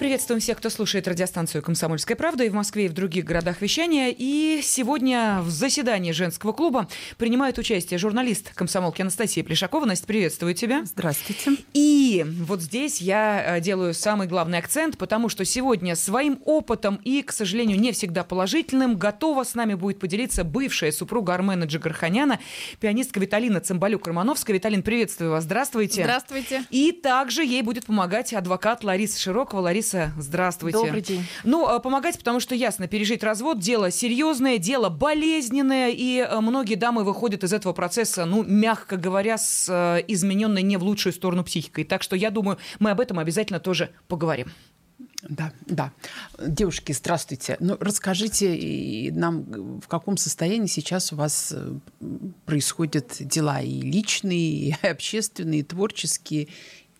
Приветствуем всех, кто слушает радиостанцию «Комсомольская правда» и в Москве, и в других городах вещания. И сегодня в заседании женского клуба принимает участие журналист комсомолки Анастасия Плешакова. Настя, приветствую тебя. Здравствуйте. И вот здесь я э, делаю самый главный акцент, потому что сегодня своим опытом и, к сожалению, не всегда положительным, готова с нами будет поделиться бывшая супруга Армена Джигарханяна, пианистка Виталина Цымбалюк-Романовская. Виталин, приветствую вас. Здравствуйте. Здравствуйте. И также ей будет помогать адвокат Лариса Широкова. Лариса Лариса, здравствуйте. Добрый день. Ну, а, помогать, потому что ясно, пережить развод – дело серьезное, дело болезненное, и а, многие дамы выходят из этого процесса, ну, мягко говоря, с а, измененной не в лучшую сторону психикой. Так что я думаю, мы об этом обязательно тоже поговорим. Да, да. Девушки, здравствуйте. Ну, расскажите нам, в каком состоянии сейчас у вас э, происходят дела и личные, и общественные, и творческие,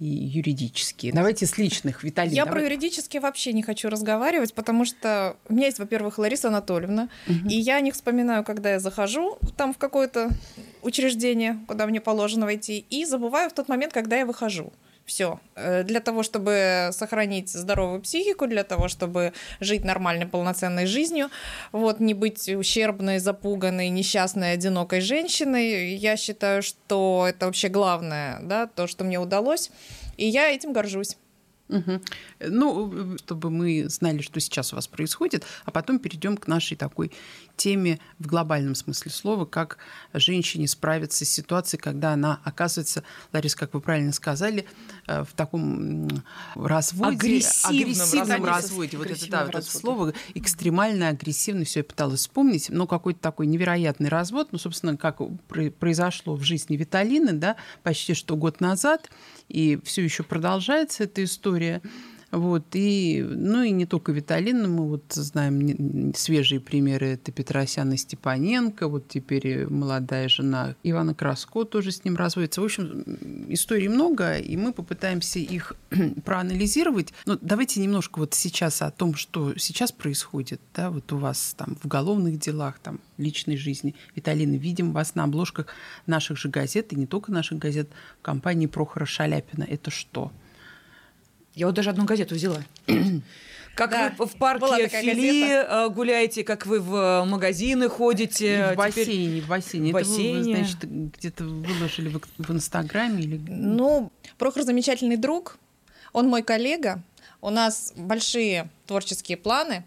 и юридические. Давайте с личных, Виталий. Я давай. про юридические вообще не хочу разговаривать, потому что у меня есть, во-первых, Лариса Анатольевна, угу. и я не вспоминаю, когда я захожу там в какое-то учреждение, куда мне положено войти, и забываю в тот момент, когда я выхожу. Все. Э, для того, чтобы сохранить здоровую психику, для того, чтобы жить нормальной, полноценной жизнью, вот, не быть ущербной, запуганной, несчастной, одинокой женщиной, я считаю, что это вообще главное, да, то, что мне удалось, и я этим горжусь. Угу. Ну, чтобы мы знали, что сейчас у вас происходит, а потом перейдем к нашей такой теме в глобальном смысле слова, как женщине справиться с ситуацией, когда она оказывается, Лариса, как вы правильно сказали, э, в таком разводе, агрессивном, агрессивном разводе. Вот это, да, вот это слово экстремально агрессивный, все я пыталась вспомнить, но какой-то такой невероятный развод, ну, собственно, как произошло в жизни Виталины, да, почти что год назад, и все еще продолжается эта история. Вот, и, ну и не только Виталина, мы вот знаем свежие примеры, это Петросян и Степаненко, вот теперь молодая жена Ивана Краско тоже с ним разводится. В общем, историй много, и мы попытаемся их проанализировать. Но давайте немножко вот сейчас о том, что сейчас происходит, да, вот у вас там в уголовных делах, там, личной жизни. Виталина, видим вас на обложках наших же газет, и не только наших газет, компании Прохора Шаляпина. Это что? Я вот даже одну газету взяла. Как да, вы в парке Фили газета. Э, гуляете, как вы в э, магазины ходите. И в бассейне, в бассейне. В бассейне. Это вы, значит, где-то выложили в, в Инстаграме? Или... Ну, Прохор замечательный друг, он мой коллега, у нас большие творческие планы.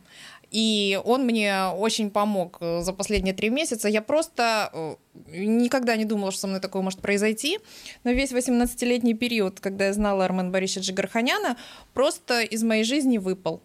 И он мне очень помог э, за последние три месяца. Я просто э, никогда не думала, что со мной такое может произойти. Но весь 18-летний период, когда я знала Армен Борисовича Джигарханяна, просто из моей жизни выпал.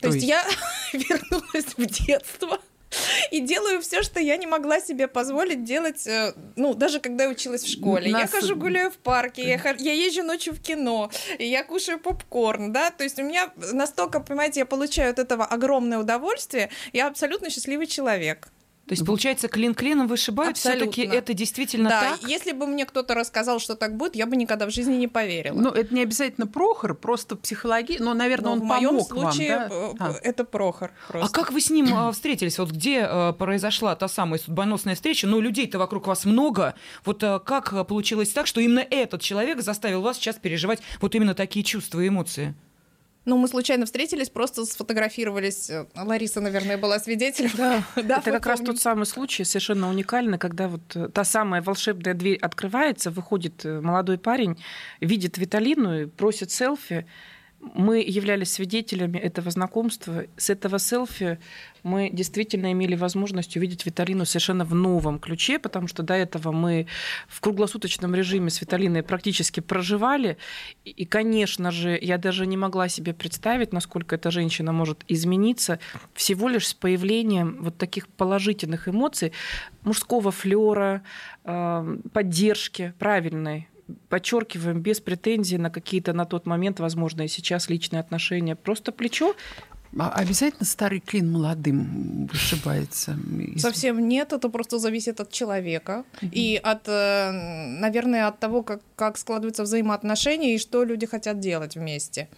То, есть, есть я вернулась в детство и делаю все, что я не могла себе позволить делать, э, ну, даже когда я училась в школе. Нас... Я хожу, гуляю в парке, я, я езжу ночью в кино, я кушаю попкорн, да, то есть у меня настолько, понимаете, я получаю от этого огромное удовольствие, я абсолютно счастливый человек. То есть, получается, клин клином вышибают, все-таки это действительно да, так? если бы мне кто-то рассказал, что так будет, я бы никогда в жизни не поверила. Ну, это не обязательно Прохор, просто психология, но, наверное, но он в моем случае вам, да? это Прохор. Просто. А как вы с ним а, встретились? Вот где а, произошла та самая судьбоносная встреча? Ну, людей-то вокруг вас много. Вот а, как получилось так, что именно этот человек заставил вас сейчас переживать вот именно такие чувства и эмоции? Ну, мы случайно встретились, просто сфотографировались. Лариса, наверное, была свидетелем. Да, да это как раз тот самый случай, совершенно уникальный, когда вот э, та самая волшебная дверь открывается, выходит э, молодой парень, видит Виталину и просит селфи мы являлись свидетелями этого знакомства. С этого селфи мы действительно имели возможность увидеть Виталину совершенно в новом ключе, потому что до этого мы в круглосуточном режиме с Виталиной практически проживали. И, конечно же, я даже не могла себе представить, насколько эта женщина может измениться всего лишь с появлением вот таких положительных эмоций, мужского флера, э, поддержки правильной подчеркиваем, без претензий на какие-то на тот момент, возможно, и сейчас личные отношения. Просто плечо а обязательно старый клин молодым вышибается? Совсем нет, это просто зависит от человека угу. и от, э, наверное, от того, как, как складываются взаимоотношения и что люди хотят делать вместе.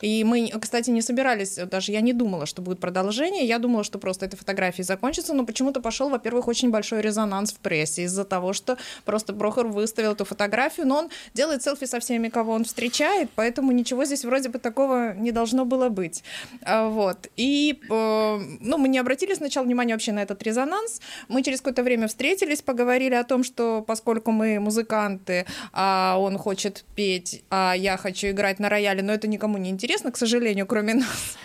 И мы, кстати, не собирались, даже я не думала, что будет продолжение, я думала, что просто эта фотография закончится, но почему-то пошел, во-первых, очень большой резонанс в прессе из-за того, что просто Прохор выставил эту фотографию, но он делает селфи со всеми, кого он встречает, поэтому ничего здесь вроде бы такого не должно было быть. А, вот. И э, ну, мы не обратили сначала внимания вообще на этот резонанс. Мы через какое-то время встретились, поговорили о том, что поскольку мы музыканты, а он хочет петь, а я хочу играть на рояле, но это никому не интересно, к сожалению, кроме нас.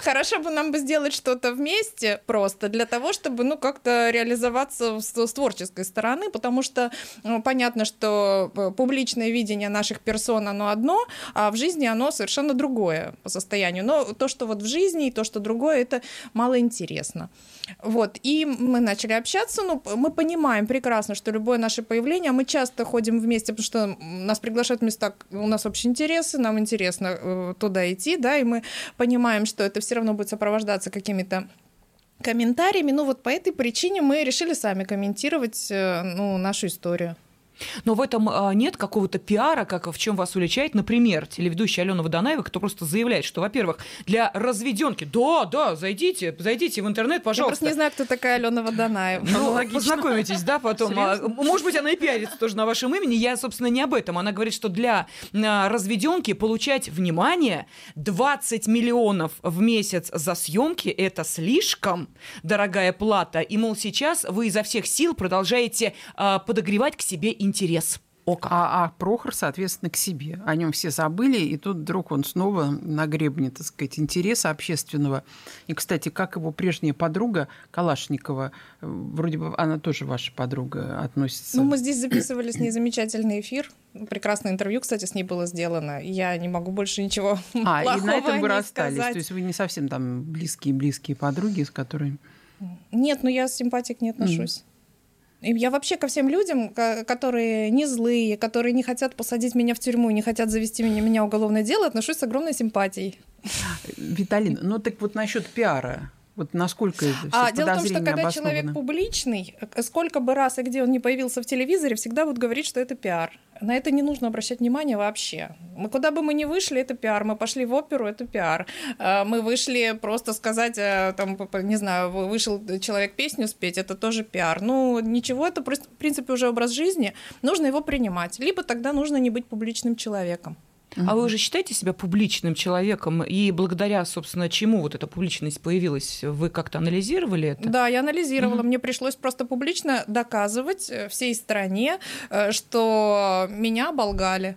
Хорошо бы нам бы сделать что-то вместе просто для того, чтобы, ну, как-то реализоваться с, с творческой стороны, потому что ну, понятно, что э, публичное видение наших персон, оно одно, а в жизни оно совершенно другое по состоянию. Но то, что вот в жизни и то, что другое, это мало интересно. Вот, и мы начали общаться, ну, мы понимаем прекрасно, что любое наше появление, мы часто ходим вместе, потому что нас приглашают в места, у нас общие интересы, нам интересно э, туда идти, да, и мы понимаем, что это все равно будет сопровождаться какими-то комментариями, ну вот по этой причине мы решили сами комментировать э, ну, нашу историю. Но в этом а, нет какого-то пиара, как в чем вас уличает, например, телеведущая Алена Водонаева, кто просто заявляет, что, во-первых, для разведенки, да, да, зайдите, зайдите в интернет, пожалуйста. Я просто не знаю, кто такая Алена Водонаева. Ну, познакомитесь, да, потом. А, может быть, она и пиарится тоже на вашем имени. Я, собственно, не об этом. Она говорит, что для а, разведенки получать внимание 20 миллионов в месяц за съемки это слишком дорогая плата. И, мол, сейчас вы изо всех сил продолжаете подогревать к себе интерес ока. А, а Прохор, соответственно, к себе. О нем все забыли, и тут вдруг он снова на гребне, так сказать, интереса общественного. И, кстати, как его прежняя подруга Калашникова, вроде бы она тоже ваша подруга относится. Ну, мы здесь записывали с ней замечательный эфир. Прекрасное интервью, кстати, с ней было сделано. Я не могу больше ничего А, и на этом вы расстались. Сказать. То есть вы не совсем там близкие-близкие подруги, с которыми... Нет, ну я с симпатией к ней отношусь. Mm. Я вообще ко всем людям, которые не злые, которые не хотят посадить меня в тюрьму, не хотят завести меня, меня уголовное дело, отношусь с огромной симпатией. Виталина, ну так вот насчет пиара. Вот насколько это а, Дело в том, что когда человек публичный, сколько бы раз и где он не появился в телевизоре, всегда будут говорить, что это пиар. На это не нужно обращать внимание вообще. Мы куда бы мы ни вышли, это пиар. Мы пошли в оперу, это пиар. А, мы вышли просто сказать, э, там, не знаю, вышел человек песню спеть, это тоже пиар. Ну, ничего, это, в принципе, уже образ жизни. Нужно его принимать. Либо тогда нужно не быть публичным человеком. А вы уже считаете себя публичным человеком? И благодаря, собственно, чему вот эта публичность появилась? Вы как-то анализировали это? Да, я анализировала. Мне пришлось просто публично доказывать э, всей стране, э, что меня оболгали.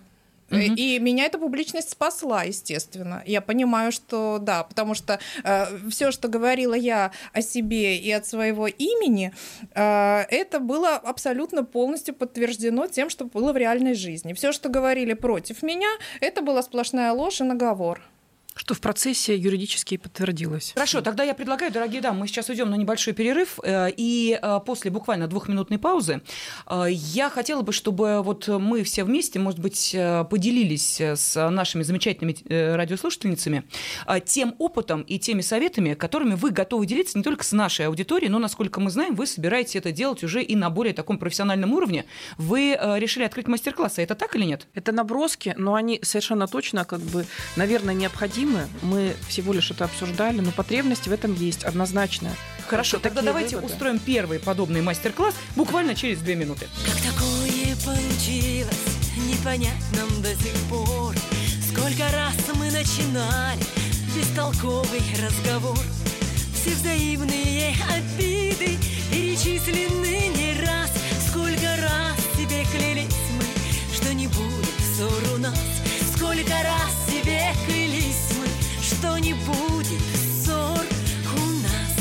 Угу. И меня эта публичность спасла, естественно. Я понимаю, что да, потому что э, все, что говорила я о себе и от своего имени, э, это было абсолютно полностью подтверждено тем, что было в реальной жизни. Все, что говорили против меня, это была сплошная ложь и наговор что в процессе юридически подтвердилось. Хорошо, тогда я предлагаю, дорогие дамы, мы сейчас уйдем на небольшой перерыв, э, и э, после буквально двухминутной паузы э, я хотела бы, чтобы вот мы все вместе, может быть, поделились с нашими замечательными радиослушательницами тем опытом и теми советами, которыми вы готовы делиться не только с нашей аудиторией, но, насколько мы знаем, вы собираетесь это делать уже и на более таком профессиональном уровне. Вы решили открыть мастер-классы. Это так или нет? Это наброски, но они совершенно точно, как бы, наверное, необходимы проблемы, мы всего лишь это обсуждали, но потребность в этом есть однозначно. Хорошо, вот тогда давайте выводы. устроим первый подобный мастер-класс буквально через две минуты. Как такое получилось, непонятно до сих пор. Сколько раз мы начинали бестолковый разговор. Все взаимные обиды перечислены не раз. Сколько раз тебе клялись мы, что не будет ссор у нас. Сколько раз тебе клялись будет ссор у нас.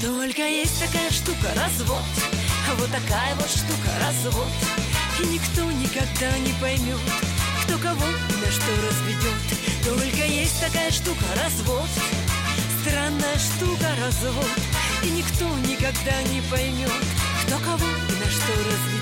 Только есть такая штука развод, а вот такая вот штука развод. И никто никогда не поймет, кто кого на что разведет. Только есть такая штука развод, странная штука развод. И никто никогда не поймет, кто кого и на что разведет.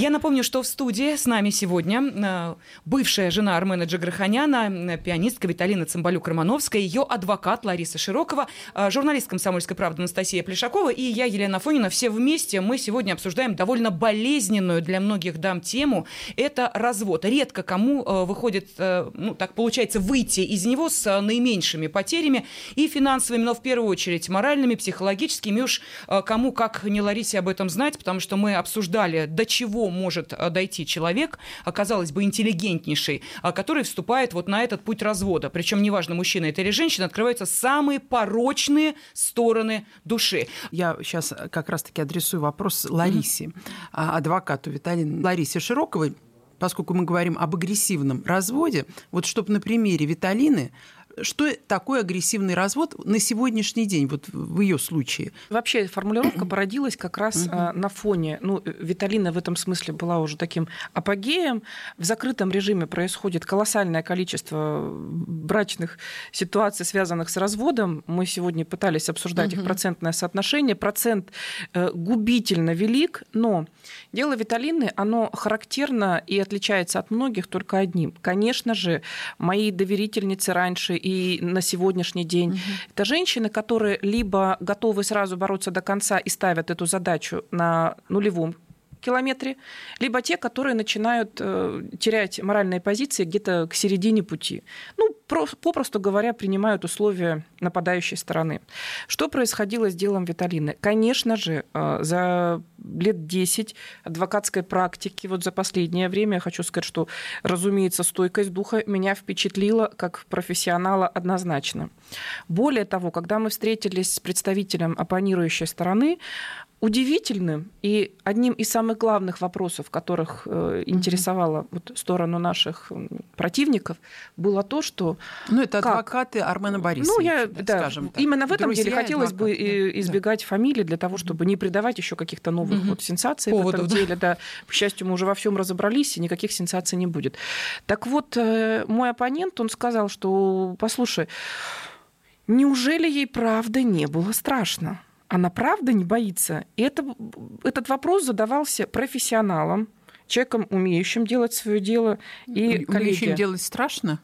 Я напомню, что в студии с нами сегодня э, бывшая жена Армена Джигарханяна, э, пианистка Виталина Цымбалюк-Романовская, ее адвокат Лариса Широкова, э, журналист «Комсомольской правды» Анастасия Плешакова и я, Елена Фонина. Все вместе мы сегодня обсуждаем довольно болезненную для многих дам тему. Это развод. Редко кому выходит, ну, так получается, выйти из него с наименьшими потерями и финансовыми, но в первую очередь моральными, психологическими. уж кому, как не Ларисе, об этом знать, потому что мы обсуждали, до чего может э, дойти человек, оказалось бы, интеллигентнейший, а, который вступает вот на этот путь развода. Причем, неважно, мужчина это или женщина, открываются самые порочные стороны души. Я сейчас как раз-таки адресую вопрос Ларисе, mm-hmm. адвокату Виталине Ларисе Широковой, поскольку мы говорим об агрессивном разводе, вот чтобы на примере Виталины что такое агрессивный развод на сегодняшний день, вот в ее случае? Вообще формулировка породилась как раз а, на фоне, ну, Виталина в этом смысле была уже таким апогеем. В закрытом режиме происходит колоссальное количество брачных ситуаций, связанных с разводом. Мы сегодня пытались обсуждать их процентное соотношение. Процент э, губительно велик, но дело Виталины, оно характерно и отличается от многих только одним. Конечно же, мои доверительницы раньше и на сегодняшний день. Угу. Это женщины, которые либо готовы сразу бороться до конца и ставят эту задачу на нулевом километре, либо те, которые начинают э, терять моральные позиции где-то к середине пути. Ну, про, попросту говоря, принимают условия нападающей стороны. Что происходило с делом Виталины? Конечно же, э, за лет 10 адвокатской практики, вот за последнее время, я хочу сказать, что, разумеется, стойкость духа меня впечатлила как профессионала однозначно. Более того, когда мы встретились с представителем оппонирующей стороны, удивительным и одним из самых главных вопросов, которых э, интересовало вот сторону наших противников, было то, что... Ну, это как... адвокаты Армена Борисовича, ну, я, да, скажем так. Именно в этом Друзья деле хотелось адвокаты, бы да. избегать да. фамилии для того, чтобы не придавать еще каких-то новых угу. вот сенсаций Поводов, в этом деле. Да. К счастью, мы уже во всем разобрались, и никаких сенсаций не будет. Так вот, э, мой оппонент, он сказал, что, послушай, неужели ей правда не было страшно? Она правда не боится? И это, этот вопрос задавался профессионалом, человеком, умеющим делать свое дело. И умеющим делать страшно?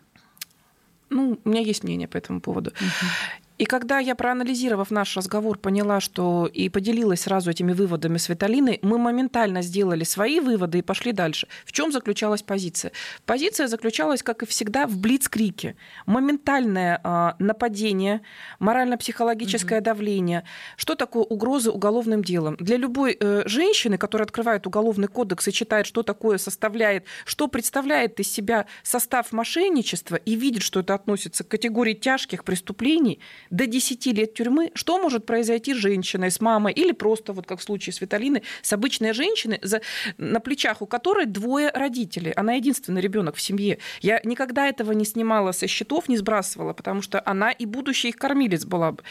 Ну, у меня есть мнение по этому поводу. Угу. И когда я, проанализировав наш разговор, поняла, что и поделилась сразу этими выводами с Виталиной, мы моментально сделали свои выводы и пошли дальше. В чем заключалась позиция? Позиция заключалась, как и всегда, в блицкрике. Моментальное э, нападение, морально-психологическое угу. давление. Что такое угрозы уголовным делом? Для любой э, женщины, которая открывает уголовный кодекс и читает, что такое составляет, что представляет из себя состав мошенничества и видит, что это относится к категории тяжких преступлений, до 10 лет тюрьмы, что может произойти с женщиной, с мамой или просто, вот как в случае с Виталиной, с обычной женщиной, за, на плечах у которой двое родителей. Она единственный ребенок в семье. Я никогда этого не снимала со счетов, не сбрасывала, потому что она и будущий их кормилец была бы.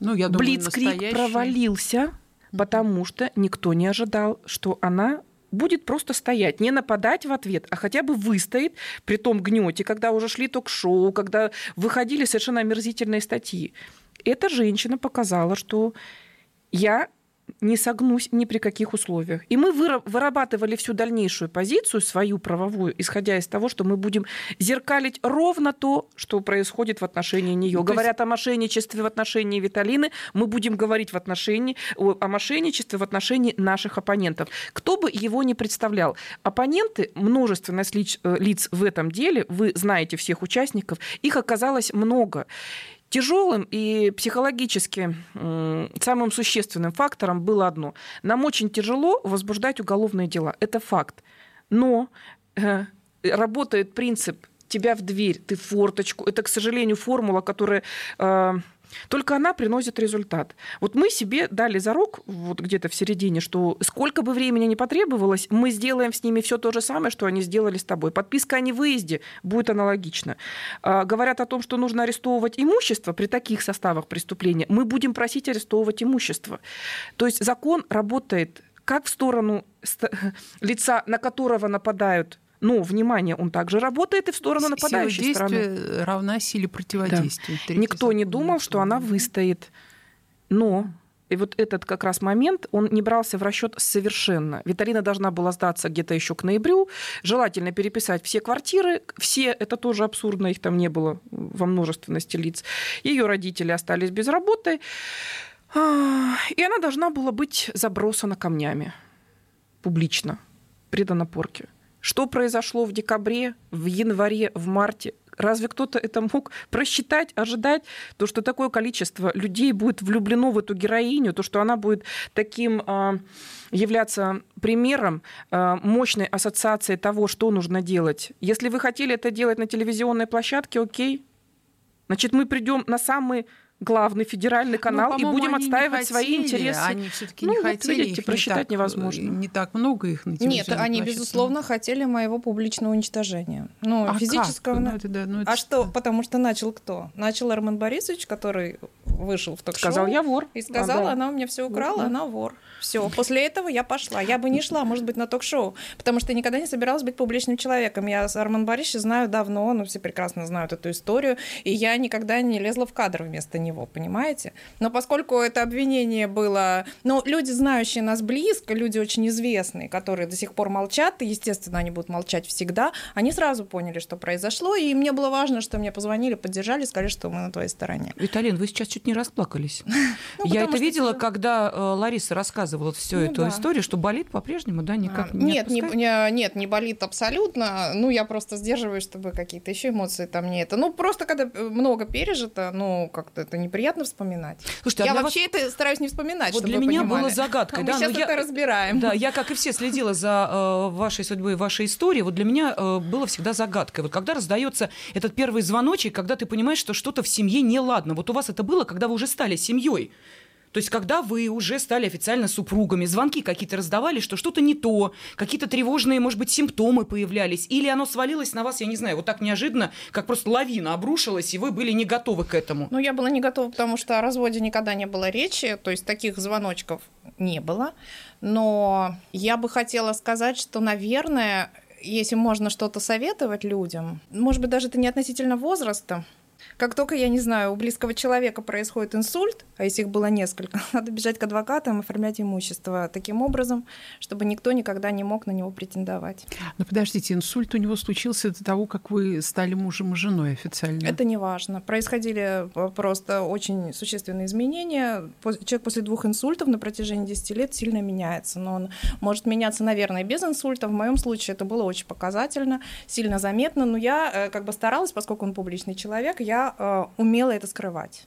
Ну, я думаю, Блицкрик настоящий... провалился, потому что никто не ожидал, что она будет просто стоять, не нападать в ответ, а хотя бы выстоит при том гнете, когда уже шли ток-шоу, когда выходили совершенно омерзительные статьи. Эта женщина показала, что я не согнусь ни при каких условиях. И мы вырабатывали всю дальнейшую позицию, свою правовую, исходя из того, что мы будем зеркалить ровно то, что происходит в отношении нее. Ну, Говорят есть... о мошенничестве в отношении Виталины, мы будем говорить в отношении, о мошенничестве в отношении наших оппонентов. Кто бы его ни представлял. Оппоненты, множественность лиц, э, лиц в этом деле, вы знаете всех участников, их оказалось много. Тяжелым и психологически самым существенным фактором было одно. Нам очень тяжело возбуждать уголовные дела. Это факт. Но э, работает принцип тебя в дверь, ты в форточку. Это, к сожалению, формула, которая э, только она приносит результат. Вот мы себе дали зарок вот где-то в середине, что сколько бы времени не потребовалось, мы сделаем с ними все то же самое, что они сделали с тобой. Подписка о невыезде будет аналогична. А, говорят о том, что нужно арестовывать имущество при таких составах преступления. Мы будем просить арестовывать имущество. То есть закон работает как в сторону лица, на которого нападают но, внимание, он также работает и в сторону нападающей Сила стороны. равна силе противодействия. Да. Никто не думал, что она выстоит. Но и вот этот как раз момент, он не брался в расчет совершенно. Виталина должна была сдаться где-то еще к ноябрю, желательно переписать все квартиры, все, это тоже абсурдно, их там не было во множественности лиц. Ее родители остались без работы, а, и она должна была быть забросана камнями публично, предана порке. Что произошло в декабре, в январе, в марте? Разве кто-то это мог просчитать, ожидать? То, что такое количество людей будет влюблено в эту героиню, то, что она будет таким э, являться примером э, мощной ассоциации того, что нужно делать. Если вы хотели это делать на телевизионной площадке, окей. Значит, мы придем на самый главный федеральный канал ну, и будем отстаивать свои интересы. Они все-таки ну, не вот, хотели. Видите, их просчитать не так, невозможно. Не так много их на Нет, они, площадке. безусловно, хотели моего публичного уничтожения. Ну, а физического. Ну, это, да, ну, это... А что? Потому что начал кто? Начал Армен Борисович, который вышел в ток-шоу. Сказал, я вор. И сказал, а, да. она у меня все украла, да. она вор. Все. После этого я пошла. Я бы не шла, может быть, на ток-шоу, потому что никогда не собиралась быть публичным человеком. Я с Арман Борисовича знаю давно, ну, все прекрасно знают эту историю, и я никогда не лезла в кадр вместо него, понимаете? Но поскольку это обвинение было... Ну, люди, знающие нас близко, люди очень известные, которые до сих пор молчат, и, естественно, они будут молчать всегда, они сразу поняли, что произошло, и мне было важно, что мне позвонили, поддержали, сказали, что мы на твоей стороне. Виталин, вы сейчас чуть не расплакались. Ну, я это видела, когда э, Лариса рассказывала рассказывала всю ну, эту да. историю, что болит по-прежнему, да, никак а, не Нет, не, не, нет, не болит абсолютно. Ну, я просто сдерживаюсь, чтобы какие-то еще эмоции там не это. Ну, просто когда много пережито, ну, как-то это неприятно вспоминать. Слушайте, а я вообще вас... это стараюсь не вспоминать, вот для меня понимали. было загадкой. да, Мы сейчас я... это разбираем. Да, я, как и все, следила за э, вашей судьбой и вашей историей. Вот для меня э, было всегда загадкой. Вот когда раздается этот первый звоночек, когда ты понимаешь, что что-то в семье неладно. Вот у вас это было, когда вы уже стали семьей. То есть, когда вы уже стали официально супругами, звонки какие-то раздавали, что что-то не то, какие-то тревожные, может быть, симптомы появлялись, или оно свалилось на вас, я не знаю, вот так неожиданно, как просто лавина обрушилась, и вы были не готовы к этому? Ну, я была не готова, потому что о разводе никогда не было речи, то есть таких звоночков не было. Но я бы хотела сказать, что, наверное, если можно что-то советовать людям, может быть, даже это не относительно возраста, как только, я не знаю, у близкого человека происходит инсульт, а если их было несколько, надо бежать к адвокатам оформлять имущество таким образом, чтобы никто никогда не мог на него претендовать. Но подождите, инсульт у него случился до того, как вы стали мужем и женой официально? Это не важно. Происходили э, просто очень существенные изменения. Человек после двух инсультов на протяжении 10 лет сильно меняется, но он может меняться, наверное, без инсульта. В моем случае это было очень показательно, сильно заметно, но я э, как бы старалась, поскольку он публичный человек, я э, умела это скрывать.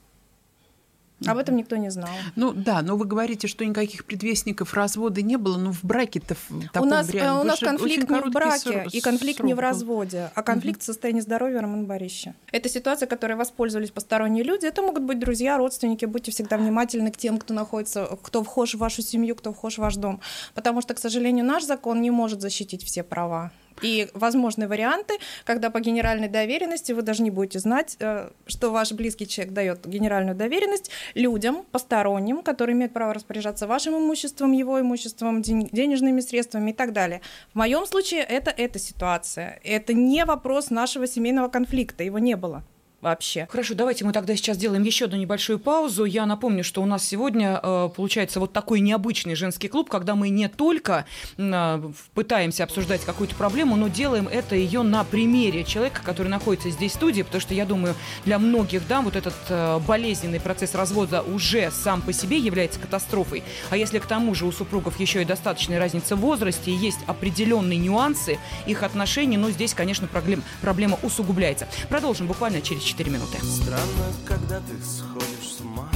Об этом никто не знал. Ну да, но вы говорите, что никаких предвестников развода не было, но в браке-то у нас, э, у нас конфликт не в браке срок, и конфликт не в разводе, а конфликт угу. в состоянии здоровья Романа Борисовича. Это ситуация, которой воспользовались посторонние люди. Это могут быть друзья, родственники. Будьте всегда внимательны к тем, кто находится, кто вхож в вашу семью, кто вхож в ваш дом. Потому что, к сожалению, наш закон не может защитить все права. И возможны варианты, когда по генеральной доверенности вы даже не будете знать, э, что ваш близкий человек дает генеральную доверенность людям, посторонним, которые имеют право распоряжаться вашим имуществом, его имуществом, денежными средствами и так далее. В моем случае это эта ситуация. Это не вопрос нашего семейного конфликта, его не было. Вообще. Хорошо, давайте мы тогда сейчас сделаем еще одну небольшую паузу. Я напомню, что у нас сегодня э, получается вот такой необычный женский клуб, когда мы не только э, пытаемся обсуждать какую-то проблему, но делаем это ее на примере человека, который находится здесь в студии, потому что я думаю, для многих дам вот этот э, болезненный процесс развода уже сам по себе является катастрофой. А если к тому же у супругов еще и достаточная разница в возрасте есть определенные нюансы их отношений, но здесь, конечно, проблем, проблема усугубляется. Продолжим буквально через 4 минуты. Странно, когда ты сходишь с ума.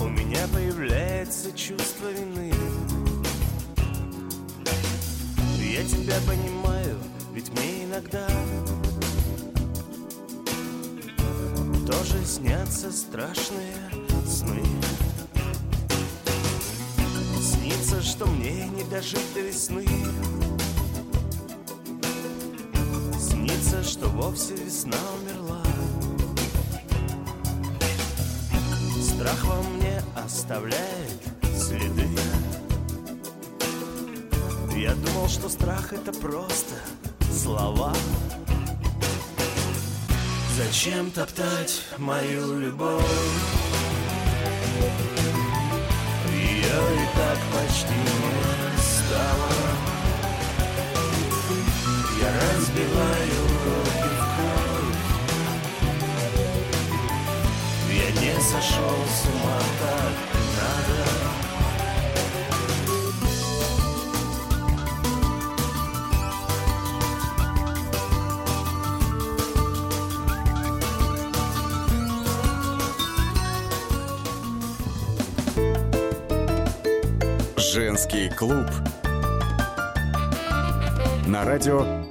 У меня появляется чувство вины. Я тебя понимаю, ведь мне иногда Тоже снятся страшные сны. Снится, что мне не дожить до весны Снится, что вовсе весна умерла. Страх во мне оставляет следы. Я думал, что страх это просто слова. Зачем топтать мою любовь? Ее и так почти разбиваю руки в кровь Я не сошел с ума так надо Женский клуб. На радио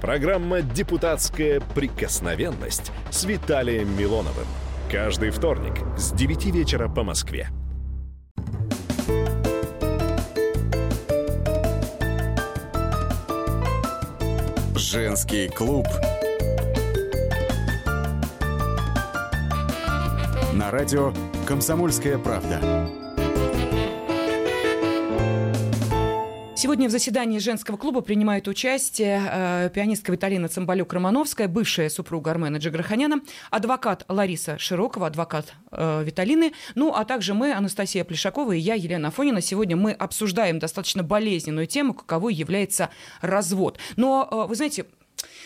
Программа «Депутатская прикосновенность» с Виталием Милоновым. Каждый вторник с 9 вечера по Москве. Женский клуб на радио «Комсомольская правда». Сегодня в заседании женского клуба принимает участие э, пианистка Виталина Цымбалюк-Романовская, бывшая супруга Армена Джигарханяна, адвокат Лариса Широкова, адвокат э, Виталины, ну а также мы, Анастасия Плешакова и я, Елена Афонина. Сегодня мы обсуждаем достаточно болезненную тему, каковой является развод. Но, э, вы знаете,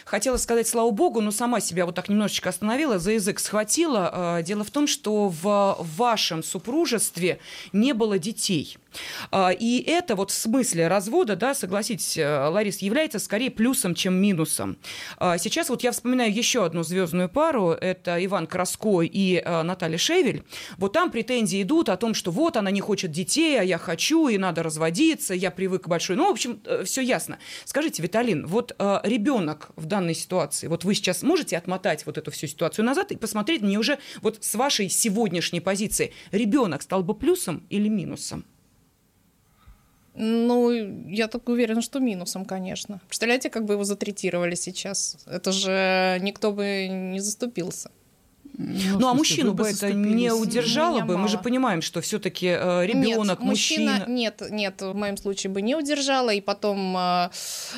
Хотела сказать слава богу, но сама себя вот так немножечко остановила, за язык схватила. Э, дело в том, что в вашем супружестве не было детей. А, и это вот в смысле развода, да, согласитесь, э, Ларис, является скорее плюсом, чем минусом. А, сейчас вот я вспоминаю еще одну звездную пару, это Иван Краско и э, Наталья Шевель. Вот там претензии идут о том, что вот она не хочет детей, а я хочу, и надо разводиться, я привык к большой. Ну, в общем, э, все ясно. Скажите, Виталин, вот ребенок в данной ситуации, вот вы сейчас можете отмотать вот эту всю ситуацию назад и посмотреть мне уже вот с вашей сегодняшней позиции, ребенок стал бы плюсом или минусом? Ну, я так уверена, что минусом, конечно. Представляете, как бы его затретировали сейчас? Это же никто бы не заступился. Ну, ну а мужчину бы это не удержало бы? Мало. Мы же понимаем, что все-таки э, ребенок, нет, мужчина... мужчина... Нет, нет, в моем случае бы не удержала. И потом э,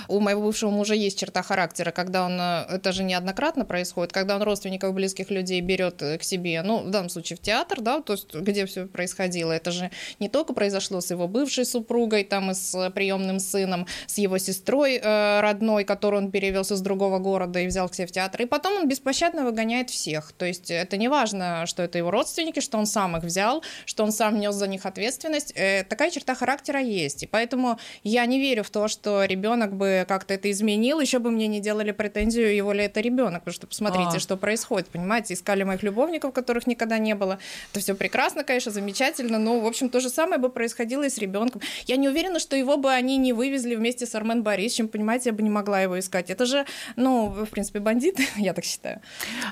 у моего бывшего мужа есть черта характера, когда он, э, это же неоднократно происходит, когда он родственников, близких людей берет к себе, ну, в данном случае в театр, да, то есть где все происходило. Это же не только произошло с его бывшей супругой, там и с приемным сыном, с его сестрой э, родной, которую он перевелся с другого города и взял к себе в театр. И потом он беспощадно выгоняет всех. То есть есть это не важно, что это его родственники, что он сам их взял, что он сам нес за них ответственность. Э, такая черта характера есть. И поэтому я не верю в то, что ребенок бы как-то это изменил, еще бы мне не делали претензию, его ли это ребенок, потому что посмотрите, а. что происходит, понимаете, искали моих любовников, которых никогда не было. Это все прекрасно, конечно, замечательно, но, в общем, то же самое бы происходило и с ребенком. Я не уверена, что его бы они не вывезли вместе с Армен Борисовичем, понимаете, я бы не могла его искать. Это же, ну, в принципе, бандит, я так считаю.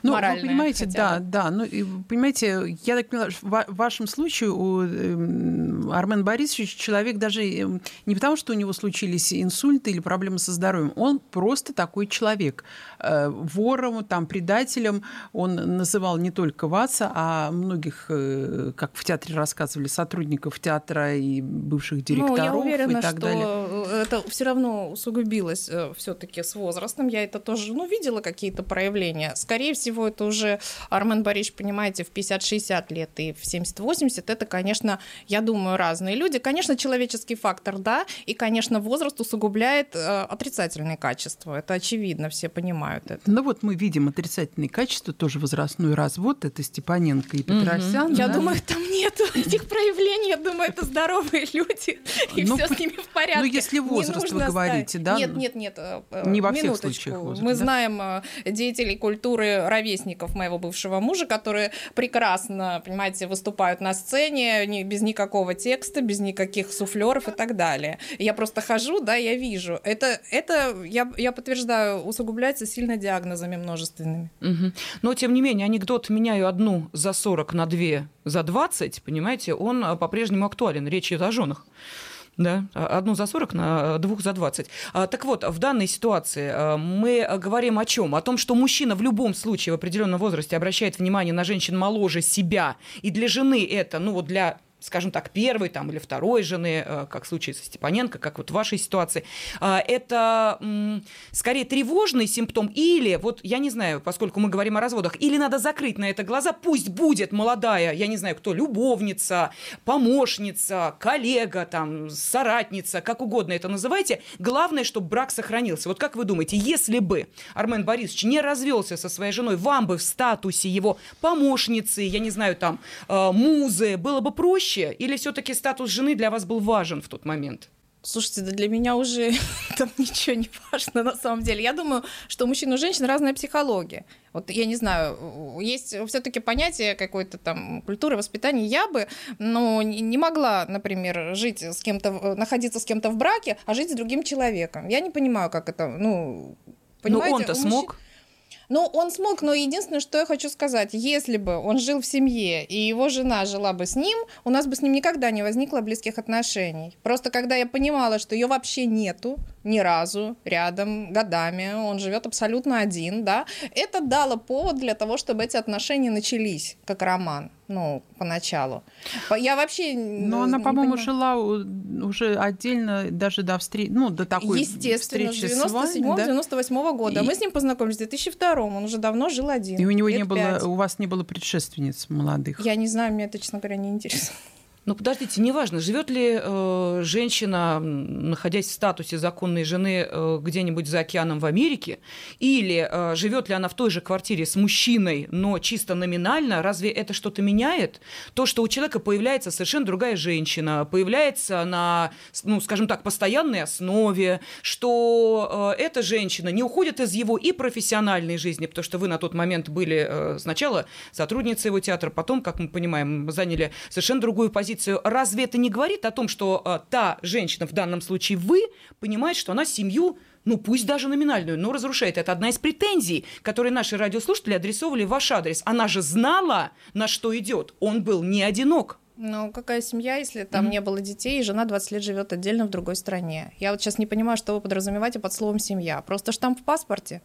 Ну, вы понимаете, да, да. Ну, и, понимаете, я так поняла, в вашем случае у э, Армен Борисович человек даже э, не потому, что у него случились инсульты или проблемы со здоровьем, он просто такой человек. Э, вором, там, предателем он называл не только вас, а многих, э, как в театре рассказывали, сотрудников театра и бывших директоров ну, я уверена, и так что далее. это все равно усугубилось все-таки с возрастом. Я это тоже, ну, видела какие-то проявления. Скорее всего, это уже Армен Борисович, понимаете, в 50-60 лет и в 70-80. Это, конечно, я думаю, разные люди. Конечно, человеческий фактор, да, и, конечно, возраст усугубляет э, отрицательные качества. Это очевидно, все понимают это. Ну вот мы видим отрицательные качества, тоже возрастной развод, это Степаненко и Петросян. Угу. Да? Я думаю, там нет этих проявлений, я думаю, это здоровые люди, и ну, все с ними в порядке. Ну если возраст вы говорите, да? Нет, нет, нет. Э, Не во всех случаях возраст, Мы да? знаем э, деятелей культуры, ровесников моего бывшего мужа, которые прекрасно, понимаете, выступают на сцене без никакого текста, без никаких суфлеров и так далее. Я просто хожу, да, я вижу. Это, это я, я подтверждаю, усугубляется сильно диагнозами множественными. Угу. Но, тем не менее, анекдот «меняю одну за 40 на две за 20», понимаете, он э, по-прежнему актуален. Речь идет о женах. Да, одну за 40 на двух за 20. А, так вот, в данной ситуации а, мы говорим о чем? О том, что мужчина в любом случае в определенном возрасте обращает внимание на женщин моложе себя. И для жены это, ну вот для скажем так, первой там, или второй жены, э, как в случае со Степаненко, как вот в вашей ситуации, а, это скорее тревожный симптом или, вот я не знаю, поскольку мы говорим о разводах, или надо закрыть на это глаза, пусть будет молодая, я не знаю кто, любовница, помощница, коллега, там, соратница, как угодно это называйте, главное, чтобы брак сохранился. Вот как вы думаете, если бы Армен Борисович не развелся со своей женой, вам бы в статусе его помощницы, я не знаю, там, э, музы, было бы проще, проще, или все-таки статус жены для вас был важен в тот момент? Слушайте, да для меня уже там ничего не важно на самом деле. Я думаю, что у мужчин и женщин разная психология. Вот я не знаю, есть все-таки понятие какой-то там культуры воспитания. Я бы, ну, не могла, например, жить с кем-то, находиться с кем-то в браке, а жить с другим человеком. Я не понимаю, как это, ну, понимаете. Но он-то смог. Ну, он смог, но единственное, что я хочу сказать, если бы он жил в семье, и его жена жила бы с ним, у нас бы с ним никогда не возникло близких отношений. Просто когда я понимала, что ее вообще нету, ни разу рядом годами, он живет абсолютно один, да, это дало повод для того, чтобы эти отношения начались, как роман, ну, поначалу. Я вообще Но она, по-моему, жила уже отдельно даже до встречи, ну, до такой Естественно, встречи с 97-98 да? года. И... Мы с ним познакомились в 2002 он уже давно жил один. И у него не было, у вас не было предшественниц молодых? Я не знаю, мне это, честно говоря, не интересно. Ну, подождите, неважно, живет ли э, женщина, находясь в статусе законной жены э, где-нибудь за океаном в Америке, или э, живет ли она в той же квартире с мужчиной, но чисто номинально, разве это что-то меняет? То, что у человека появляется совершенно другая женщина, появляется на, ну, скажем так, постоянной основе, что э, эта женщина не уходит из его и профессиональной жизни, потому что вы на тот момент были э, сначала сотрудницей его театра, потом, как мы понимаем, заняли совершенно другую позицию позицию, разве это не говорит о том, что э, та женщина, в данном случае вы, понимает, что она семью ну пусть даже номинальную, но разрушает. Это одна из претензий, которые наши радиослушатели адресовали в ваш адрес. Она же знала, на что идет. Он был не одинок. Ну, какая семья, если там mm-hmm. не было детей, и жена 20 лет живет отдельно в другой стране? Я вот сейчас не понимаю, что вы подразумеваете под словом семья. Просто штамп в паспорте.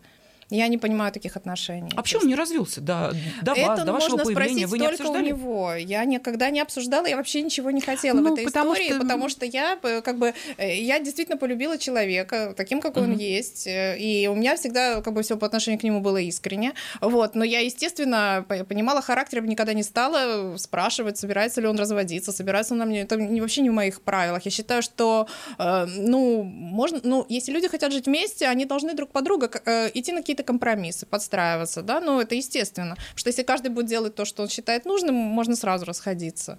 Я не понимаю таких отношений. А почему он не развился до, до Это вас, до вашего можно появления? Вы не только у него. Я никогда не обсуждала, я вообще ничего не хотела ну, в этой потому истории, что... потому что я э, как бы э, я действительно полюбила человека таким, какой угу. он есть, э, и у меня всегда как бы все по отношению к нему было искренне, вот. Но я естественно понимала характер, никогда не стала спрашивать, собирается ли он разводиться, собирается он на мне. Это вообще не в моих правилах. Я считаю, что ну можно, ну если люди хотят жить вместе, они должны друг по другу идти на какие какие-то компромиссы, подстраиваться, да, но это естественно, потому что если каждый будет делать то, что он считает нужным, можно сразу расходиться.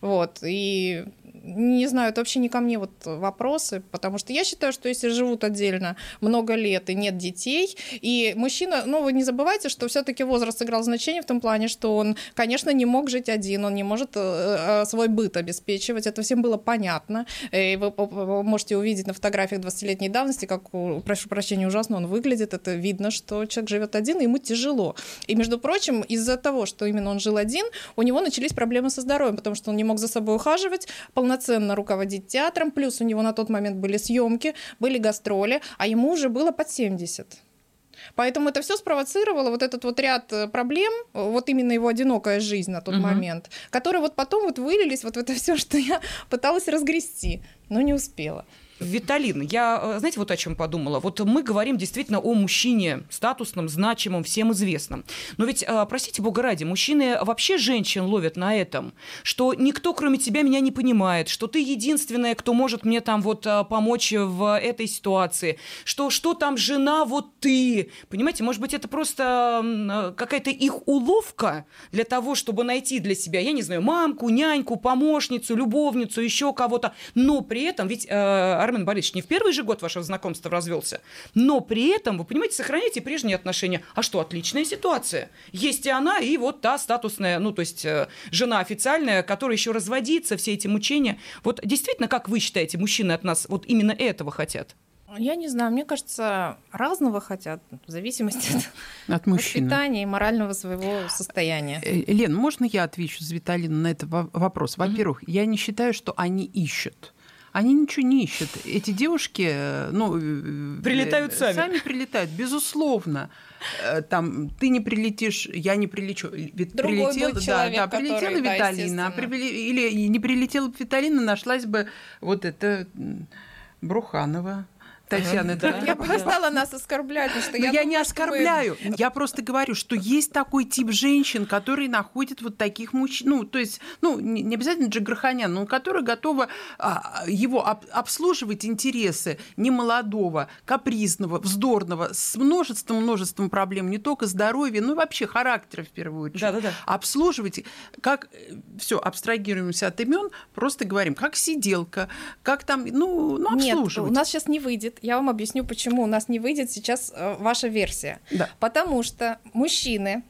Вот, и не знаю, это вообще не ко мне вот вопросы, потому что я считаю, что если живут отдельно много лет и нет детей, и мужчина, ну вы не забывайте, что все-таки возраст сыграл значение в том плане, что он, конечно, не мог жить один, он не может э, э свой быт обеспечивать, это всем было понятно, и вы можете увидеть на фотографиях 20-летней давности, как, прошу прощения, ужасно он выглядит, это видно, что человек живет один, и ему тяжело. И, между прочим, из-за того, что именно он жил один, у него начались проблемы со здоровьем, потому что он не мог за собой ухаживать, руководить театром, плюс у него на тот момент были съемки, были гастроли, а ему уже было под 70. Поэтому это все спровоцировало вот этот вот ряд э, проблем, вот именно его одинокая жизнь на тот угу. момент, которые вот потом вот вылились вот в это все, что я пыталась разгрести, но не успела. Виталин, я, э, знаете, вот о чем подумала. Вот мы говорим действительно о мужчине статусном, значимом, всем известном. Но ведь, э, простите бога ради, мужчины вообще женщин ловят на этом, что никто, кроме тебя, меня не понимает, что ты единственная, кто может мне там вот э, помочь в этой ситуации, что что там жена, вот ты. Понимаете, может быть, это просто какая-то их уловка для того, чтобы найти для себя, я не знаю, мамку, няньку, помощницу, любовницу, еще кого-то. Но при этом ведь Армен Борисович не в первый же год вашего знакомства развелся, но при этом, вы понимаете, сохраняете прежние отношения. А что, отличная ситуация. Есть и она, и вот та статусная, ну, то есть э, жена официальная, которая еще разводится, все эти мучения. Вот действительно, как вы считаете, мужчины от нас вот именно этого хотят? Я не знаю, мне кажется, разного хотят, в зависимости от, от мужчины. воспитания и морального своего состояния. Э, Лен, можно я отвечу за Виталина на этот вопрос? Во-первых, mm-hmm. я не считаю, что они ищут. Они ничего не ищут. Эти девушки, э, ну, э, прилетают сами. Сами прилетают, безусловно. Э, там ты не прилетишь, я не прилечу. Ведь Другой прилетела, да, человек, да, прилетела который, Виталина, да, или не прилетела Виталина, нашлась бы вот эта Бруханова. Татьяна, да. Я бы не стала нас оскорблять, потому что я, я не оскорбляю. Мы... Я просто говорю, что есть такой тип женщин, которые находят вот таких мужчин. Ну, то есть, ну, не обязательно Джигарханян, но которые готовы а, его об, обслуживать интересы немолодого, капризного, вздорного, с множеством-множеством проблем, не только здоровья, но и вообще характера в первую очередь. Да, да, да. Обслуживать, как все, абстрагируемся от имен, просто говорим, как сиделка, как там, ну, ну обслуживать. Нет, у нас сейчас не выйдет я вам объясню, почему у нас не выйдет сейчас э, ваша версия. Да. Потому что мужчины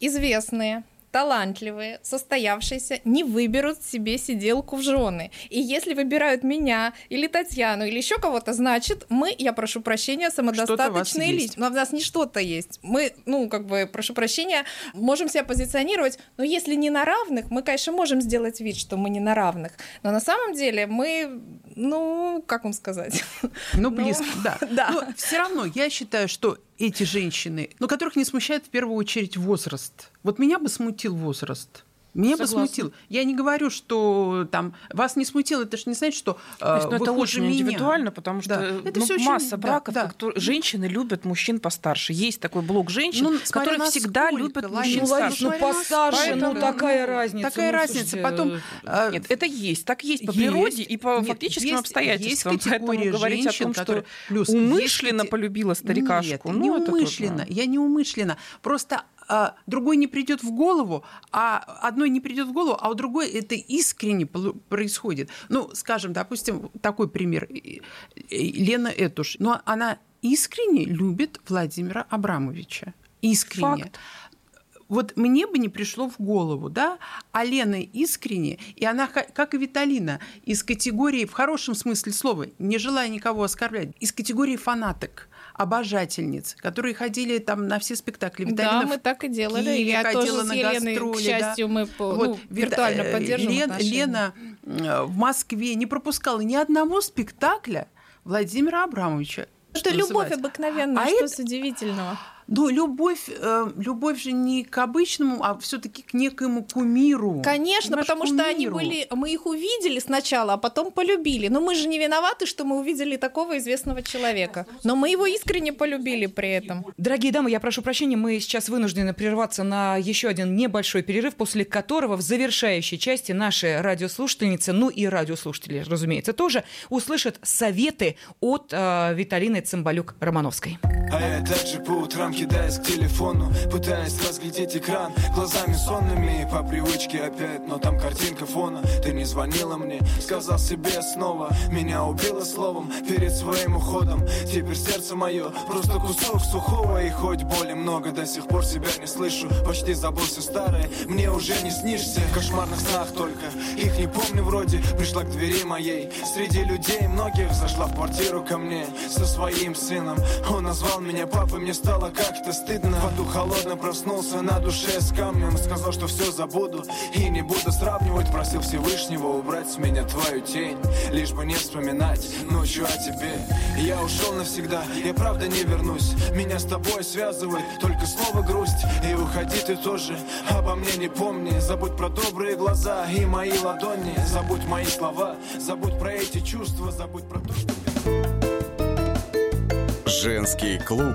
известные, талантливые, состоявшиеся не выберут себе сиделку в жены. И если выбирают меня или Татьяну или еще кого-то, значит, мы, я прошу прощения, самодостаточные личности. Но у нас не что-то есть. Мы, ну, как бы, прошу прощения, можем себя позиционировать, но если не на равных, мы, конечно, можем сделать вид, что мы не на равных. Но на самом деле мы, ну, как вам сказать? Ну, близко, ну, да. да. Но все равно я считаю, что эти женщины, но которых не смущает в первую очередь возраст. Вот меня бы смутил возраст. Меня Согласна. бы смутило. Я не говорю, что там вас не смутило, это же не значит, что э, есть, ну, это очень меня. индивидуально, потому что да. это ну, все масса очень... браков, да, да. женщины любят мужчин постарше. Есть такой блок женщин, ну, которые всегда сколько, любят мужчин ну, старше. Ну, постарше, Поэтому, ну такая разница. Такая ну, разница. Слушайте, Потом э, нет, это есть, так есть по есть. природе и по нет, фактическим есть, обстоятельствам. Есть Поэтому говорить женщин, о том, что плюс умышленно есть... полюбила старикашку, нет, ну, не умышленно. Я не умышленно. Просто другой не придет в голову, а одной не придет в голову, а у другой это искренне происходит. Ну, скажем, допустим, такой пример. Лена Этуш. Но она искренне любит Владимира Абрамовича. Искренне. Факт вот мне бы не пришло в голову, да, а Лена искренне, и она, как и Виталина, из категории, в хорошем смысле слова, не желая никого оскорблять, из категории фанаток обожательниц, которые ходили там на все спектакли. Виталина да, мы так и делали. Киеве Я ходила тоже на Еленой, гастроли. К счастью, да. мы вот, ну, виртуально э, поддерживаем Лен, Лена э, в Москве не пропускала ни одного спектакля Владимира Абрамовича. Это любовь обыкновенная, а что это... удивительного? Ну, любовь, э, любовь же не к обычному, а все-таки к некоему кумиру. Конечно, Понимаешь, потому кумиру. что они были, мы их увидели сначала, а потом полюбили. Но мы же не виноваты, что мы увидели такого известного человека. Но мы его искренне полюбили при этом. Дорогие дамы, я прошу прощения, мы сейчас вынуждены прерваться на еще один небольшой перерыв, после которого в завершающей части наши радиослушательницы, ну и радиослушатели, разумеется, тоже услышат советы от э, Виталины Цымбалюк-Романовской. А я также по утрам кидаясь к телефону Пытаясь разглядеть экран глазами сонными По привычке опять, но там картинка фона Ты не звонила мне, сказал себе снова Меня убило словом перед своим уходом Теперь сердце мое просто кусок сухого И хоть боли много, до сих пор себя не слышу Почти забыл все старое, мне уже не снишься В кошмарных снах только, их не помню вроде Пришла к двери моей, среди людей многих Зашла в квартиру ко мне со своим сыном Он назвал меня папой, мне стало как-то стыдно. Воду холодно проснулся на душе с камнем. Сказал, что все забуду и не буду сравнивать. Просил Всевышнего убрать с меня твою тень Лишь бы не вспоминать ночью о тебе. Я ушел навсегда, я правда не вернусь. Меня с тобой связывает только слово грусть. И уходи ты тоже, обо мне не помни. Забудь про добрые глаза и мои ладони. Забудь мои слова, забудь про эти чувства Забудь про то, что... Женский клуб.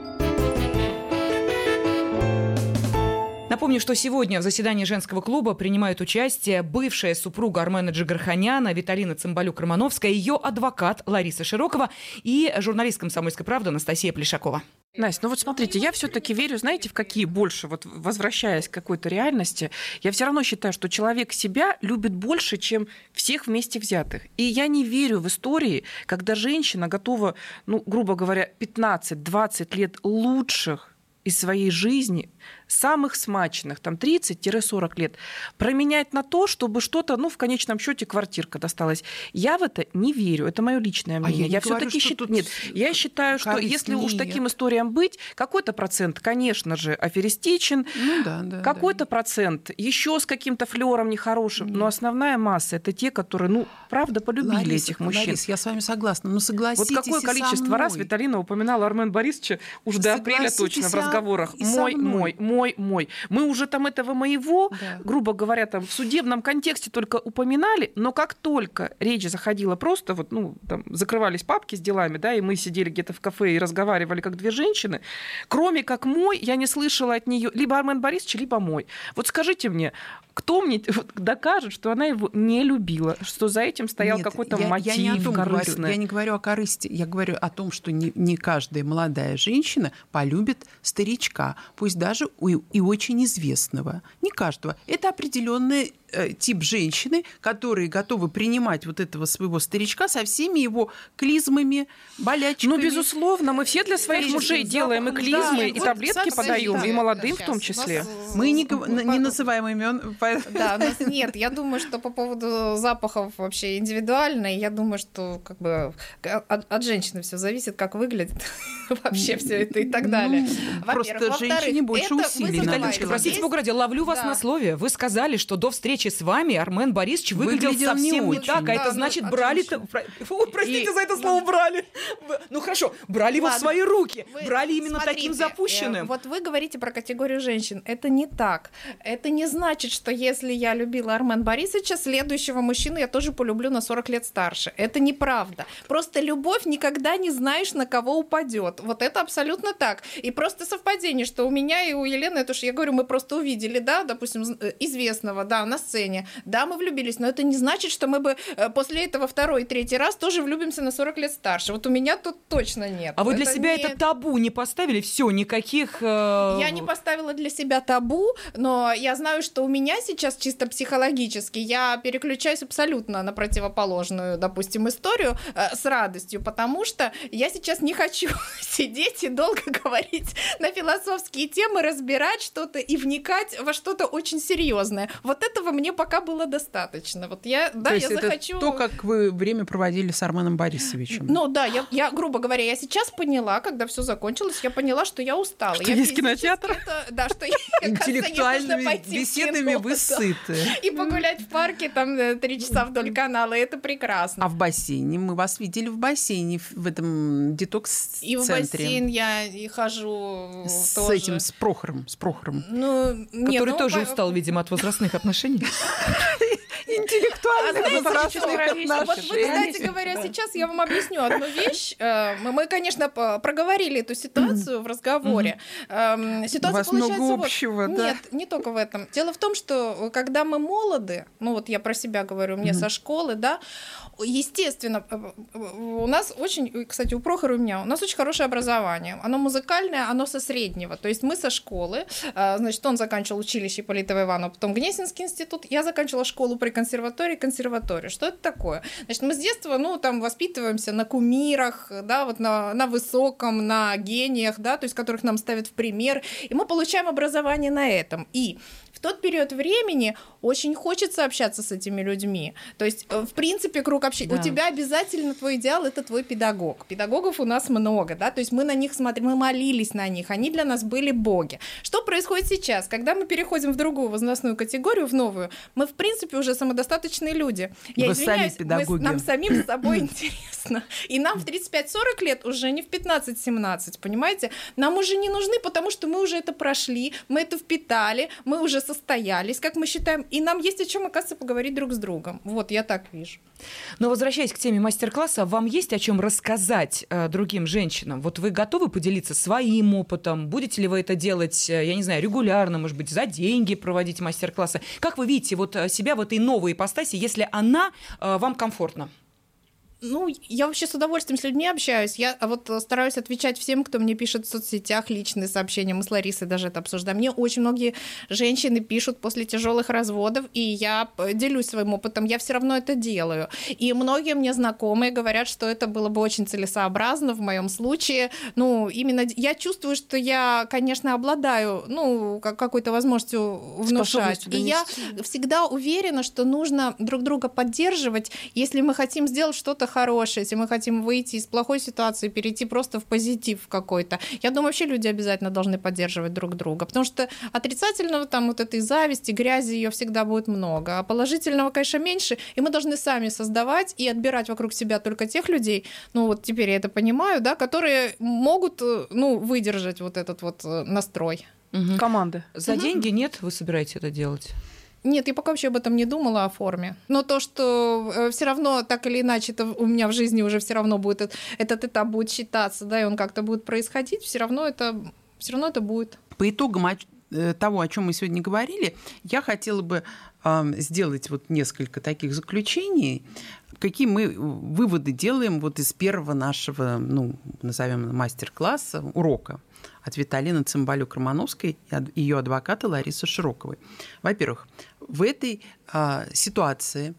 Напомню, что сегодня в заседании женского клуба принимают участие бывшая супруга Армена Джигарханяна Виталина Цымбалюк-Романовская, ее адвокат Лариса Широкова и журналист «Комсомольской правды» Анастасия Плешакова. Настя, ну вот смотрите, я все-таки верю, знаете, в какие больше, вот возвращаясь к какой-то реальности, я все равно считаю, что человек себя любит больше, чем всех вместе взятых. И я не верю в истории, когда женщина готова, ну, грубо говоря, 15-20 лет лучших из своей жизни самых смачных, там 30-40 лет, променять на то, чтобы что-то, ну, в конечном счете квартирка досталась. Я в это не верю. Это мое личное мнение. А я, я все-таки считаю. Нет, я считаю, что если уж таким историям быть, какой-то процент, конечно же, аферистичен, ну, да, да, какой-то да. процент еще с каким-то флером нехорошим, Нет. но основная масса это те, которые, ну, правда, полюбили Ларис, этих мужчин. Ларис, я с вами согласна. Но согласитесь Вот какое количество раз Виталина упоминала Армен Борисовича уже до апреля точно в разговорах. Мой, мой, мой мой, мой. Мы уже там этого моего, да. грубо говоря, там в судебном контексте только упоминали, но как только речь заходила просто, вот, ну, там, закрывались папки с делами, да, и мы сидели где-то в кафе и разговаривали как две женщины, кроме как мой, я не слышала от нее либо Армен Борисович, либо мой. Вот скажите мне, кто мне докажет, что она его не любила, что за этим стоял какой-то я, мотив я не о том корыстный? Говорю, я не говорю о корысти, я говорю о том, что не, не каждая молодая женщина полюбит старичка, пусть даже у и очень известного. Не каждого. Это определенный э, тип женщины, которые готовы принимать вот этого своего старичка со всеми его клизмами, болячками. Ну, безусловно, мы все для своих Конечно, мужей делаем и клизмы, да, и вот таблетки подаем, да, и молодым да, в том числе. Мы не, не называем имен. Да, нас нет. Я думаю, что по поводу запахов вообще индивидуально. Я думаю, что как бы от, от женщины все зависит, как выглядит вообще все это и так далее. Ну, просто женщине больше усилий. Простите, Бограде, ловлю вас на слове. Вы сказали, что до встречи с вами Армен Борисович выглядел, выглядел совсем не, не так, а это ну, значит брали... Простите за это слово брали. Ну хорошо, брали его в свои руки, брали именно таким запущенным. Э, вот вы говорите про категорию женщин. Это не так. Это не значит, что если я любила Армен Борисовича, следующего мужчину я тоже полюблю на 40 лет старше. Это неправда. Просто любовь никогда не знаешь, на кого упадет. Вот это абсолютно так. И просто совпадение, что у меня и у Елены, это уж я говорю, мы просто увидели, да, допустим, э, известного, да, на сцене. Да, мы влюбились, но это не значит, что мы бы э, после этого второй и третий раз тоже влюбимся на 40 лет старше. Вот у меня тут точно нет. А вы для себя не... это табу не поставили? Все, никаких... Э... Я не поставила для себя табу, но я знаю, что у меня сейчас чисто психологически я переключаюсь абсолютно на противоположную, допустим, историю э, с радостью, потому что я сейчас не хочу сидеть и долго говорить на философские темы разбирать что-то и вникать во что-то очень серьезное. Вот этого мне пока было достаточно. Вот я, да, то я захочу. То, как вы время проводили с Арменом Борисовичем. Ну да, я, я, грубо говоря, я сейчас поняла, когда все закончилось, я поняла, что я устала. Что я есть кинотеатр? Это, да, что я, Интеллектуальными беседами вы сыты. И погулять в парке там э, три часа вдоль канала, это прекрасно. А в бассейне? Мы вас видели в бассейне, в этом детокс-центре. И в бассейн я и хожу С тоже. этим, с Прохором, с Прохором. Ну, нет, Который ну, тоже по- устал, видимо, от возрастных отношений. Интеллектуально А возрастных? Вот вы, кстати говоря, сейчас я вам объясню одну вещь. Э, Мы, конечно, проговорили эту ситуацию в разговоре. Эм, Ситуация получается вот- общего, да? Нет, не только в этом. Дело в том, что э, когда мы молоды, ну вот я про себя говорю, мне со школы, да, естественно, э, у нас очень, кстати, у Прохора и у меня, у нас очень хорошее образование. Оно музыкальное, оно со среднего. То есть мы со школы, значит, он заканчивал училище Политова Иванова, потом Гнесинский институт, я заканчивала школу при консерватории, консерваторию. Что это такое? Значит, мы с детства, ну, там, воспитываемся на кумирах, да, вот на, на высоком, на гениях, да, то есть которых нам ставят в пример, и мы получаем образование на этом. И тот период времени очень хочется общаться с этими людьми. То есть, э, в принципе, круг общения. Да. У тебя обязательно твой идеал это твой педагог. Педагогов у нас много, да, то есть мы на них смотрим, мы молились на них, они для нас были боги. Что происходит сейчас? Когда мы переходим в другую возрастную категорию, в новую, мы, в принципе, уже самодостаточные люди. Я Вы сами извиняюсь, мы с- педагоги. нам самим с собой интересно. И нам в 35-40 лет уже не в 15-17, понимаете? Нам уже не нужны, потому что мы уже это прошли, мы это впитали, мы уже состоялись, как мы считаем, и нам есть о чем, оказывается, поговорить друг с другом. Вот, я так вижу. Но возвращаясь к теме мастер-класса, вам есть о чем рассказать э, другим женщинам? Вот вы готовы поделиться своим опытом? Будете ли вы это делать, э, я не знаю, регулярно, может быть, за деньги проводить мастер-классы? Как вы видите вот э, себя в этой новой ипостаси, если она э, вам комфортна? Ну, я вообще с удовольствием с людьми общаюсь. Я а вот э, стараюсь отвечать всем, кто мне пишет в соцсетях личные сообщения. Мы с Ларисой даже это обсуждаем. Мне очень многие женщины пишут после тяжелых разводов, и я делюсь своим опытом. Я все равно это делаю. И многие мне знакомые говорят, что это было бы очень целесообразно в моем случае. Ну, именно я чувствую, что я, конечно, обладаю, ну, как- какой-то возможностью внушать. И я всегда уверена, что нужно друг друга поддерживать, если мы хотим сделать что-то хорошее, если мы хотим выйти из плохой ситуации, перейти просто в позитив какой-то. Я думаю, вообще люди обязательно должны поддерживать друг друга, потому что отрицательного там вот этой зависти, грязи ее всегда будет много, а положительного, конечно, меньше, и мы должны сами создавать и отбирать вокруг себя только тех людей, ну вот теперь я это понимаю, да, которые могут, э, ну, выдержать вот этот вот э, настрой. Команды. За деньги нет, вы собираетесь это делать? Нет, я пока вообще об этом не думала о форме. Но то, что все равно так или иначе это у меня в жизни уже все равно будет этот, этот этап будет считаться, да, и он как-то будет происходить, все равно это все равно это будет. По итогам э, того, о чем мы сегодня говорили, я хотела бы сделать вот несколько таких заключений, какие мы выводы делаем вот из первого нашего, ну, назовем мастер-класса, урока от Виталины Цымбалюк-Романовской и ее адвоката Ларисы Широковой. Во-первых, в этой а, ситуации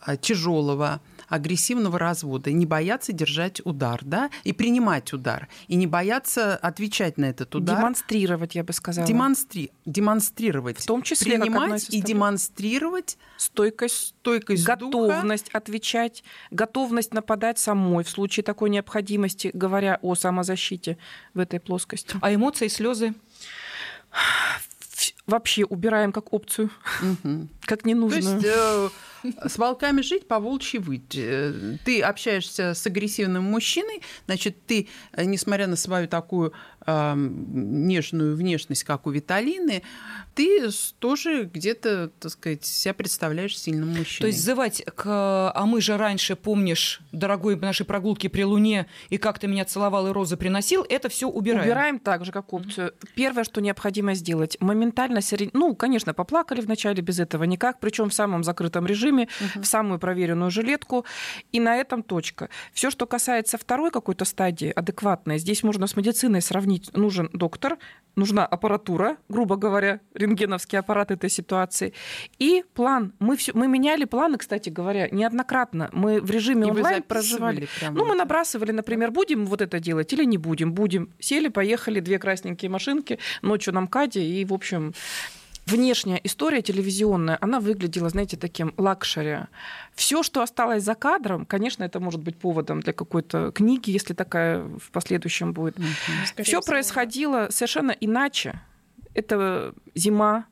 а, тяжелого, агрессивного развода, не бояться держать удар, да, и принимать удар, и не бояться отвечать на этот удар. Демонстрировать, я бы сказала. Демонстри... Демонстрировать. В том числе, принимать и демонстрировать стойкость, стойкость духа. готовность отвечать, готовность нападать самой в случае такой необходимости, говоря о самозащите в этой плоскости. А эмоции, слезы? Вообще убираем как опцию, как То ненужную. есть э, с волками жить, по волчьи выть. Э, Ты общаешься с агрессивным мужчиной, значит, ты, э, несмотря на свою такую э, нежную внешность, как у Виталины, ты тоже где-то, так сказать, себя представляешь сильным мужчиной. То есть зывать к «а мы же раньше, помнишь, дорогой наши прогулки при луне, и как ты меня целовал и розы приносил», это все убираем. Убираем так же, как опцию. Первое, что необходимо сделать, моментально, ну, конечно, поплакали вначале без этого никак, причем в самом закрытом режиме, режиме, угу. в самую проверенную жилетку, и на этом точка. Все, что касается второй какой-то стадии, адекватной, здесь можно с медициной сравнить. Нужен доктор, нужна аппаратура, грубо говоря, рентгеновский аппарат этой ситуации, и план. Мы, все, мы меняли планы, кстати говоря, неоднократно. Мы в режиме онлайн проживали. Ну, мы набрасывали, например, будем вот это делать или не будем. Будем. Сели, поехали, две красненькие машинки, ночью на МКАДе, и, в общем, внешняя история телевизионная, она выглядела, знаете, таким лакшери. Все, что осталось за кадром, конечно, это может быть поводом для какой-то книги, если такая в последующем будет. Mm-hmm. Все происходило совершенно иначе. Это зима,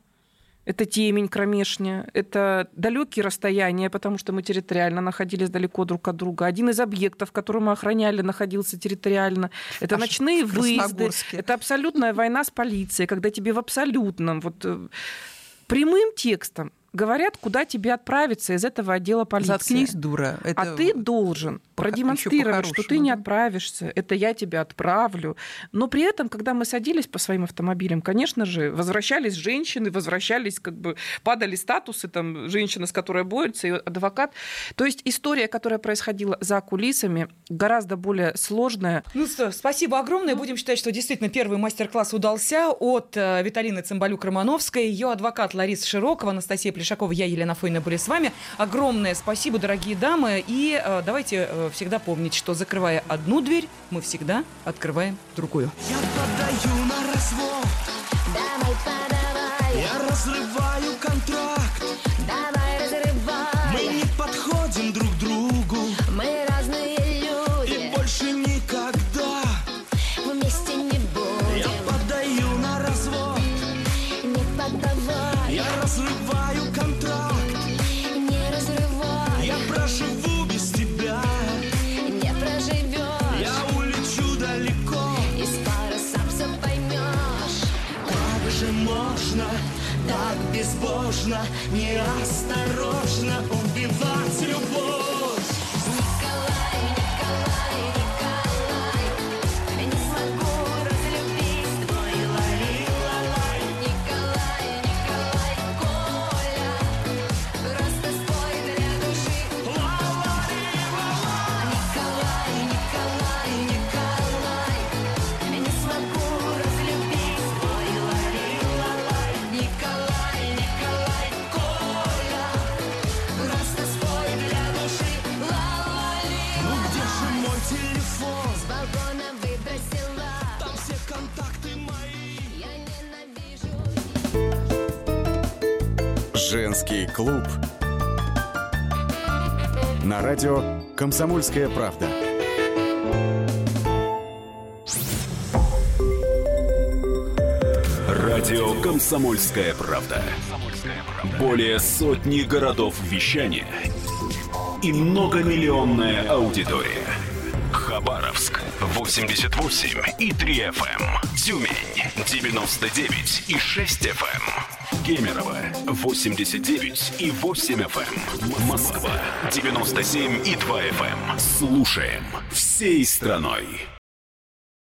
это темень кромешня, это далекие расстояния, потому что мы территориально находились далеко друг от друга. Один из объектов, который мы охраняли, находился территориально. Это Аж ночные выезды. Это абсолютная война с полицией, когда тебе в абсолютном вот э, прямым текстом говорят, куда тебе отправиться из этого отдела полиции. Заткнись, дура. Это... А ты должен продемонстрировать, что ты не отправишься. Это я тебя отправлю. Но при этом, когда мы садились по своим автомобилям, конечно же, возвращались женщины, возвращались, как бы падали статусы, там, женщина, с которой борется, и адвокат. То есть история, которая происходила за кулисами, гораздо более сложная. Ну что, спасибо огромное. Будем считать, что действительно первый мастер-класс удался от э, Виталины Цымбалюк-Романовской, ее адвокат Лариса Широкова, Анастасия Плешакова, я, Елена Фойна, были с вами. Огромное спасибо, дорогие дамы. И э, давайте э, всегда помнить, что закрывая одну дверь, мы всегда открываем другую. Я подаю на развод. Давай, подавай. Я разрываю контракт. Безбожно, неосторожно убивать любовь. Женский клуб. На радио «Комсомольская правда». Радио «Комсомольская правда». Более сотни городов вещания и многомиллионная аудитория. Хабаровск 88 и 3 FM. Эм. Тюмень 99 и 6 FM. Кемерово 89 и 8 FM. Эм. Москва 97 и 2 FM. Эм. Слушаем всей страной.